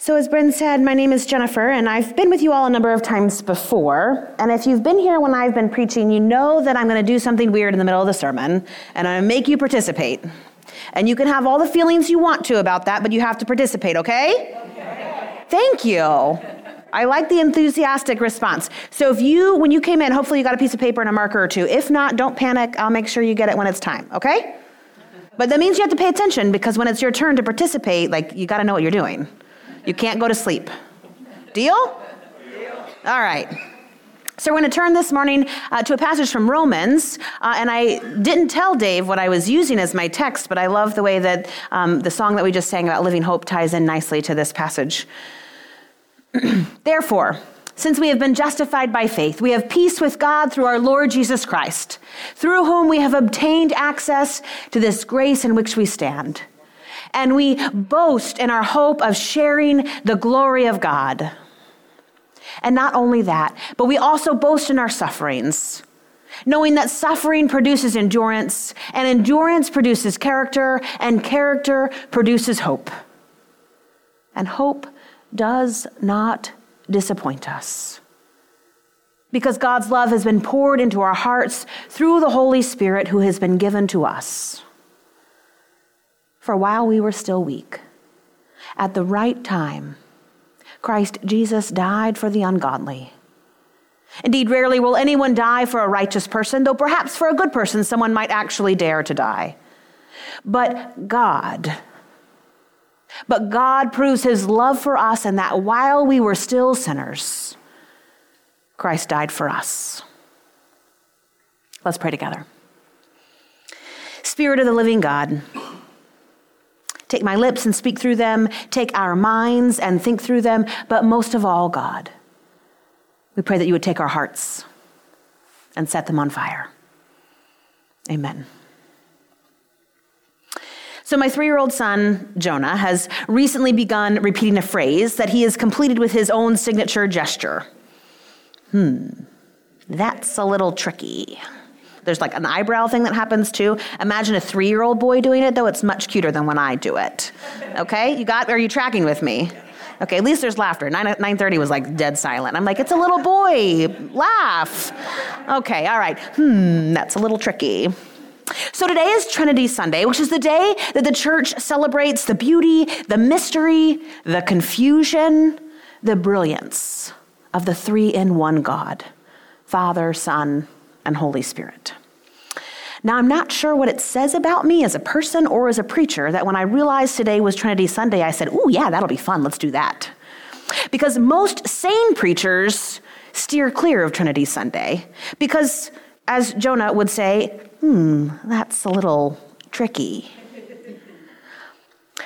So, as Bryn said, my name is Jennifer, and I've been with you all a number of times before. And if you've been here when I've been preaching, you know that I'm going to do something weird in the middle of the sermon, and I'm going to make you participate. And you can have all the feelings you want to about that, but you have to participate, okay? okay. Thank you. I like the enthusiastic response. So, if you, when you came in, hopefully you got a piece of paper and a marker or two. If not, don't panic. I'll make sure you get it when it's time, okay? But that means you have to pay attention because when it's your turn to participate, like, you got to know what you're doing. You can't go to sleep. Deal? All right. So we're going to turn this morning uh, to a passage from Romans, uh, and I didn't tell Dave what I was using as my text, but I love the way that um, the song that we just sang about living hope ties in nicely to this passage. Therefore, since we have been justified by faith, we have peace with God through our Lord Jesus Christ, through whom we have obtained access to this grace in which we stand and we boast in our hope of sharing the glory of God. And not only that, but we also boast in our sufferings, knowing that suffering produces endurance, and endurance produces character, and character produces hope. And hope does not disappoint us. Because God's love has been poured into our hearts through the Holy Spirit who has been given to us. For while we were still weak, at the right time, Christ Jesus died for the ungodly. Indeed, rarely will anyone die for a righteous person, though perhaps for a good person someone might actually dare to die. But God, but God proves his love for us in that while we were still sinners, Christ died for us. Let's pray together. Spirit of the living God, Take my lips and speak through them. Take our minds and think through them. But most of all, God, we pray that you would take our hearts and set them on fire. Amen. So, my three year old son, Jonah, has recently begun repeating a phrase that he has completed with his own signature gesture. Hmm, that's a little tricky. There's like an eyebrow thing that happens too. Imagine a three year old boy doing it, though. It's much cuter than when I do it. Okay? You got, are you tracking with me? Okay, at least there's laughter. 9, 9.30 was like dead silent. I'm like, it's a little boy. Laugh. Okay, all right. Hmm, that's a little tricky. So today is Trinity Sunday, which is the day that the church celebrates the beauty, the mystery, the confusion, the brilliance of the three in one God Father, Son, and Holy Spirit. Now, I'm not sure what it says about me as a person or as a preacher that when I realized today was Trinity Sunday, I said, Ooh, yeah, that'll be fun. Let's do that. Because most sane preachers steer clear of Trinity Sunday. Because, as Jonah would say, hmm, that's a little tricky.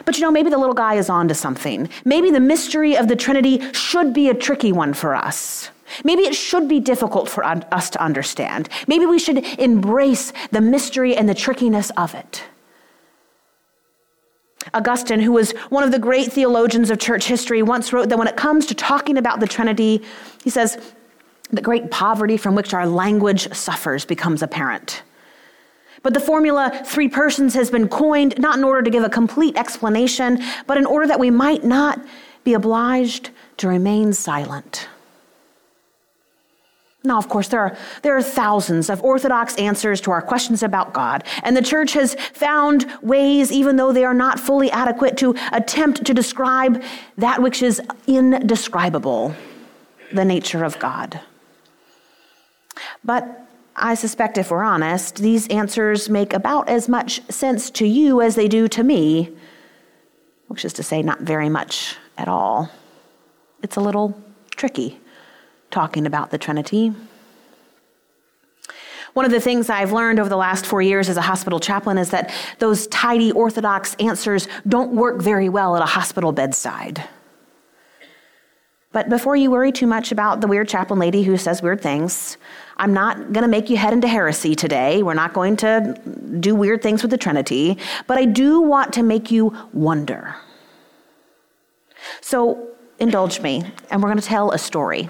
But you know, maybe the little guy is on to something. Maybe the mystery of the Trinity should be a tricky one for us. Maybe it should be difficult for us to understand. Maybe we should embrace the mystery and the trickiness of it. Augustine, who was one of the great theologians of church history, once wrote that when it comes to talking about the Trinity, he says, the great poverty from which our language suffers becomes apparent. But the formula three persons has been coined not in order to give a complete explanation, but in order that we might not be obliged to remain silent. Now, of course, there are, there are thousands of orthodox answers to our questions about God, and the church has found ways, even though they are not fully adequate, to attempt to describe that which is indescribable the nature of God. But I suspect, if we're honest, these answers make about as much sense to you as they do to me, which is to say, not very much at all. It's a little tricky talking about the Trinity. One of the things I've learned over the last four years as a hospital chaplain is that those tidy orthodox answers don't work very well at a hospital bedside. But before you worry too much about the weird chaplain lady who says weird things, I'm not going to make you head into heresy today. We're not going to do weird things with the Trinity, but I do want to make you wonder. So indulge me, and we're going to tell a story.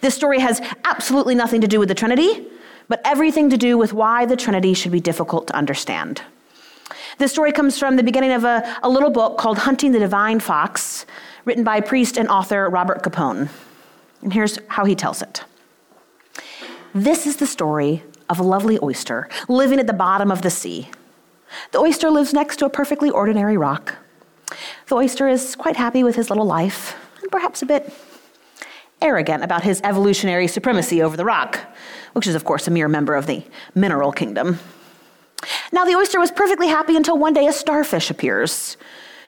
This story has absolutely nothing to do with the Trinity, but everything to do with why the Trinity should be difficult to understand. This story comes from the beginning of a, a little book called Hunting the Divine Fox, written by priest and author Robert Capon. And here's how he tells it This is the story of a lovely oyster living at the bottom of the sea. The oyster lives next to a perfectly ordinary rock. The oyster is quite happy with his little life, and perhaps a bit arrogant about his evolutionary supremacy over the rock, which is, of course, a mere member of the mineral kingdom. Now, the oyster was perfectly happy until one day a starfish appears.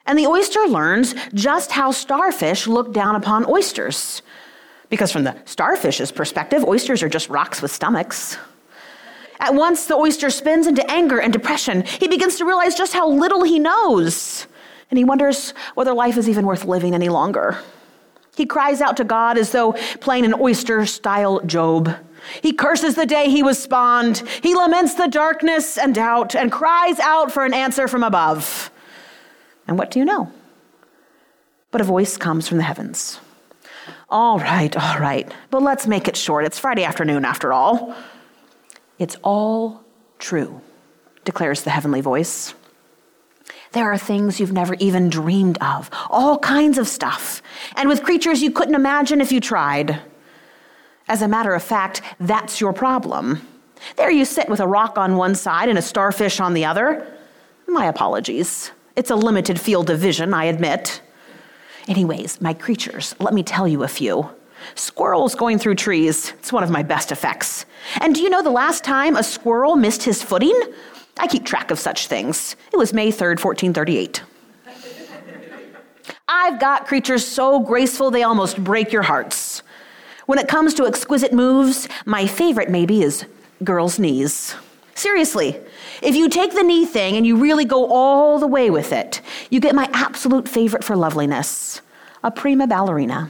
And the oyster learns just how starfish look down upon oysters. Because from the starfish's perspective, oysters are just rocks with stomachs. At once, the oyster spins into anger and depression. He begins to realize just how little he knows. And he wonders whether life is even worth living any longer. He cries out to God as though playing an oyster style Job. He curses the day he was spawned. He laments the darkness and doubt and cries out for an answer from above. And what do you know? But a voice comes from the heavens. All right, all right, but let's make it short. It's Friday afternoon after all. It's all true, declares the heavenly voice. There are things you've never even dreamed of, all kinds of stuff, and with creatures you couldn't imagine if you tried. As a matter of fact, that's your problem. There you sit with a rock on one side and a starfish on the other. My apologies. It's a limited field of vision, I admit. Anyways, my creatures, let me tell you a few. Squirrels going through trees, it's one of my best effects. And do you know the last time a squirrel missed his footing? I keep track of such things. It was May 3rd, 1438. I've got creatures so graceful they almost break your hearts. When it comes to exquisite moves, my favorite maybe is girls' knees. Seriously, if you take the knee thing and you really go all the way with it, you get my absolute favorite for loveliness a prima ballerina.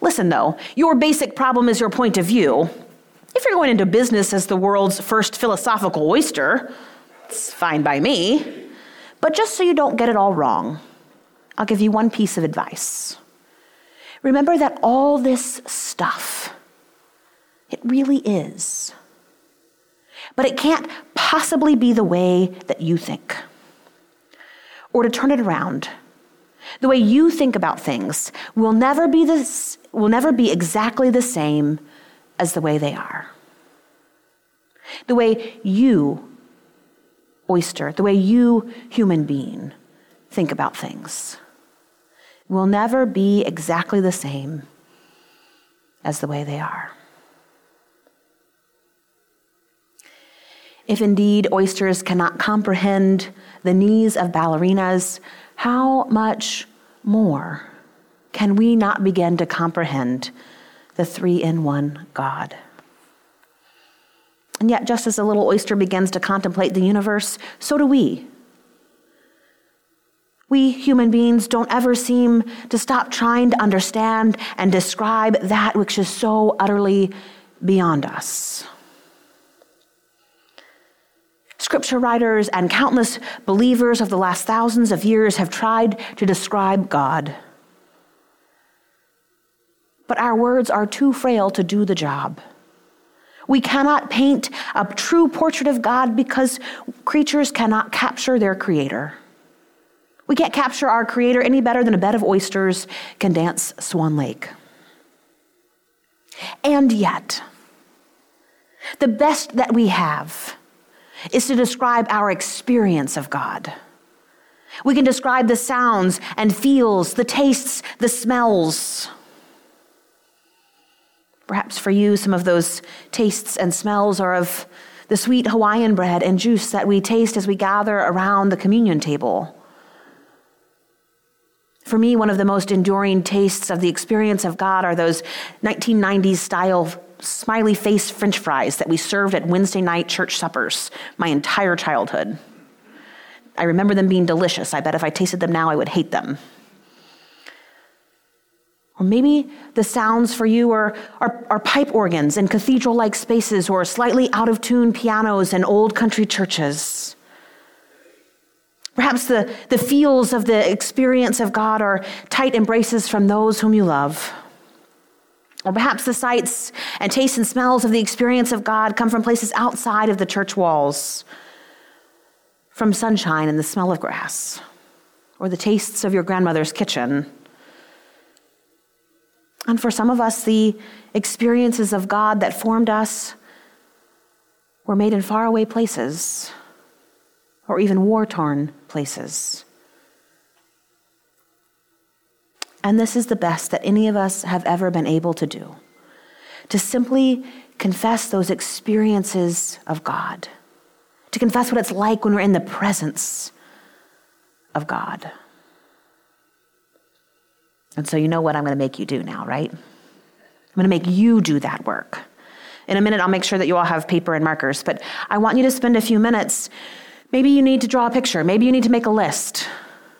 Listen, though, your basic problem is your point of view. If you're going into business as the world's first philosophical oyster, it's fine by me. But just so you don't get it all wrong, I'll give you one piece of advice. Remember that all this stuff, it really is. But it can't possibly be the way that you think. Or to turn it around, the way you think about things will never be this will never be exactly the same as the way they are. The way you, oyster, the way you, human being, think about things will never be exactly the same as the way they are. If indeed oysters cannot comprehend the knees of ballerinas, how much more can we not begin to comprehend the three in one God? And yet, just as a little oyster begins to contemplate the universe, so do we. We human beings don't ever seem to stop trying to understand and describe that which is so utterly beyond us. Scripture writers and countless believers of the last thousands of years have tried to describe God. But our words are too frail to do the job. We cannot paint a true portrait of God because creatures cannot capture their creator. We can't capture our Creator any better than a bed of oysters can dance Swan Lake. And yet, the best that we have is to describe our experience of God. We can describe the sounds and feels, the tastes, the smells. Perhaps for you, some of those tastes and smells are of the sweet Hawaiian bread and juice that we taste as we gather around the communion table for me, one of the most enduring tastes of the experience of God are those 1990s style smiley face french fries that we served at Wednesday night church suppers my entire childhood. I remember them being delicious. I bet if I tasted them now, I would hate them. Or maybe the sounds for you are, are, are pipe organs in cathedral like spaces or slightly out of tune pianos in old country churches. Perhaps the, the feels of the experience of God are tight embraces from those whom you love. Or perhaps the sights and tastes and smells of the experience of God come from places outside of the church walls, from sunshine and the smell of grass, or the tastes of your grandmother's kitchen, And for some of us, the experiences of God that formed us were made in faraway places or even war torn places. And this is the best that any of us have ever been able to do to simply confess those experiences of God, to confess what it's like when we're in the presence of God. And so, you know what I'm going to make you do now, right? I'm going to make you do that work. In a minute, I'll make sure that you all have paper and markers, but I want you to spend a few minutes. Maybe you need to draw a picture, maybe you need to make a list.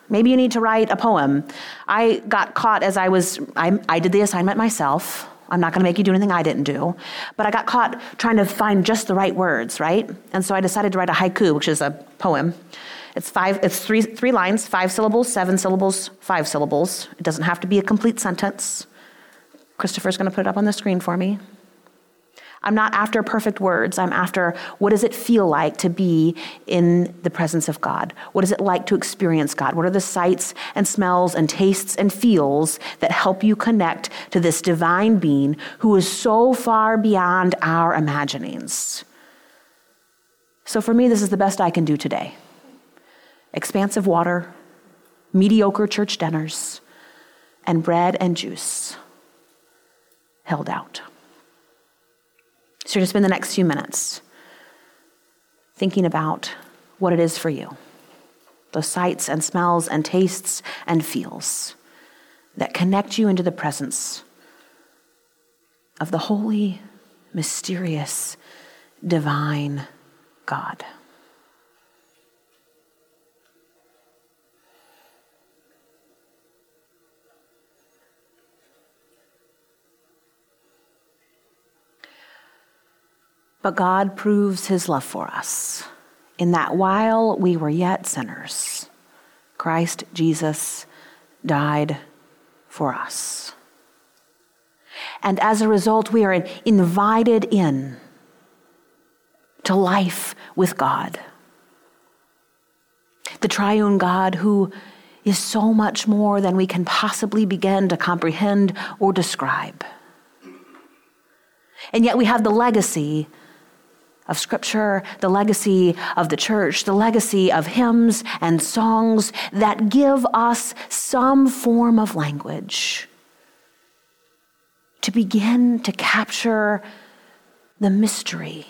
Maybe you need to write a poem. I got caught as I was, I, I did the assignment myself. I'm not going to make you do anything I didn't do. But I got caught trying to find just the right words, right? And so I decided to write a haiku, which is a poem. It's five, it's three, three lines, five syllables, seven syllables, five syllables. It doesn't have to be a complete sentence. Christopher's going to put it up on the screen for me. I'm not after perfect words. I'm after what does it feel like to be in the presence of God? What is it like to experience God? What are the sights and smells and tastes and feels that help you connect to this divine being who is so far beyond our imaginings? So for me, this is the best I can do today. Expansive water, mediocre church dinners, and bread and juice held out. So you're to spend the next few minutes thinking about what it is for you those sights and smells and tastes and feels that connect you into the presence of the holy, mysterious, divine God. But God proves his love for us in that while we were yet sinners, Christ Jesus died for us. And as a result, we are invited in to life with God. The triune God who is so much more than we can possibly begin to comprehend or describe. And yet we have the legacy of Scripture, the legacy of the church, the legacy of hymns and songs that give us some form of language to begin to capture the mystery,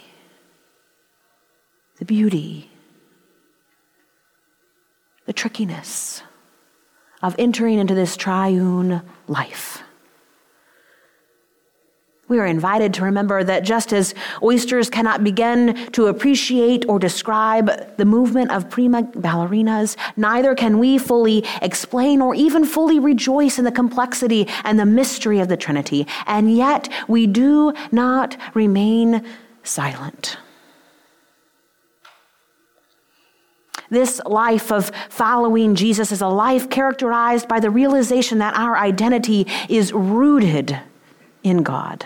the beauty, the trickiness of entering into this triune life. We are invited to remember that just as oysters cannot begin to appreciate or describe the movement of prima ballerinas, neither can we fully explain or even fully rejoice in the complexity and the mystery of the Trinity. And yet we do not remain silent. This life of following Jesus is a life characterized by the realization that our identity is rooted in God.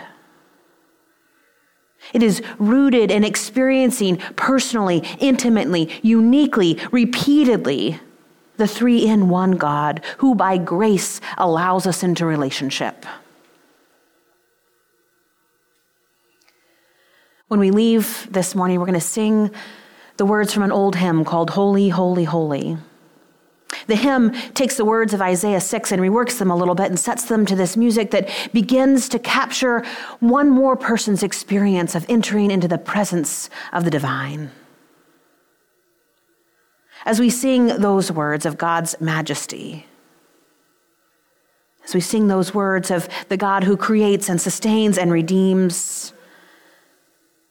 It is rooted in experiencing personally, intimately, uniquely, repeatedly the three in one God who by grace allows us into relationship. When we leave this morning, we're going to sing the words from an old hymn called Holy, Holy, Holy. The hymn takes the words of Isaiah 6 and reworks them a little bit and sets them to this music that begins to capture one more person's experience of entering into the presence of the divine. As we sing those words of God's majesty, as we sing those words of the God who creates and sustains and redeems,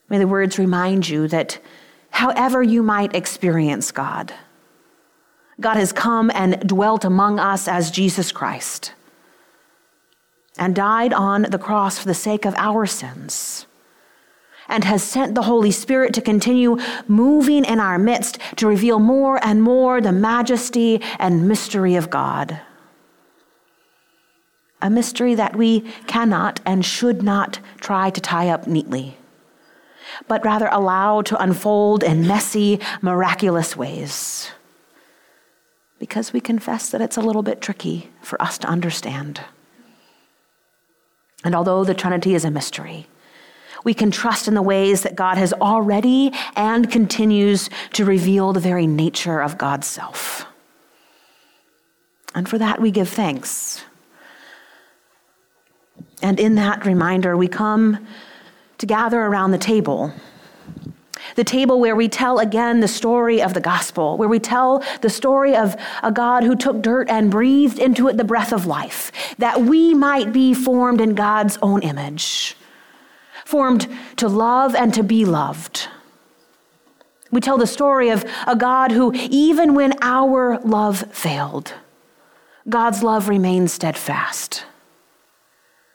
may the words remind you that however you might experience God, God has come and dwelt among us as Jesus Christ and died on the cross for the sake of our sins and has sent the Holy Spirit to continue moving in our midst to reveal more and more the majesty and mystery of God. A mystery that we cannot and should not try to tie up neatly, but rather allow to unfold in messy, miraculous ways because we confess that it's a little bit tricky for us to understand. And although the Trinity is a mystery, we can trust in the ways that God has already and continues to reveal the very nature of God's self. And for that, we give thanks. And in that reminder, we come to gather around the table. The table where we tell again the story of the gospel, where we tell the story of a God who took dirt and breathed into it the breath of life, that we might be formed in God's own image, formed to love and to be loved. We tell the story of a God who, even when our love failed, God's love remained steadfast.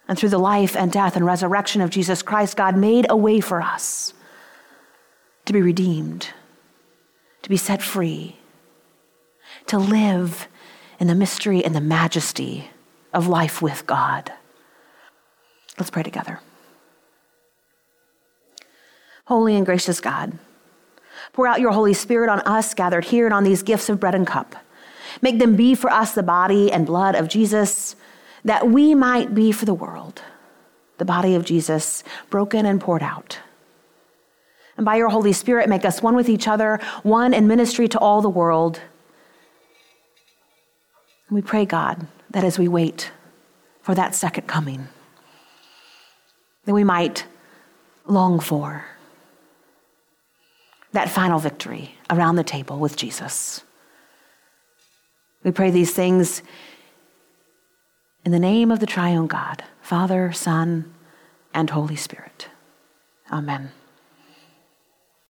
And through the life and death and resurrection of Jesus Christ, God made a way for us to be redeemed, to be set free, to live in the mystery and the majesty of life with God. Let's pray together. Holy and gracious God, pour out your Holy Spirit on us gathered here and on these gifts of bread and cup. Make them be for us the body and blood of Jesus, that we might be for the world the body of Jesus, broken and poured out. And by your Holy Spirit, make us one with each other, one in ministry to all the world. And we pray, God, that as we wait for that second coming, that we might long for that final victory around the table with Jesus. We pray these things in the name of the triune God, Father, Son, and Holy Spirit. Amen.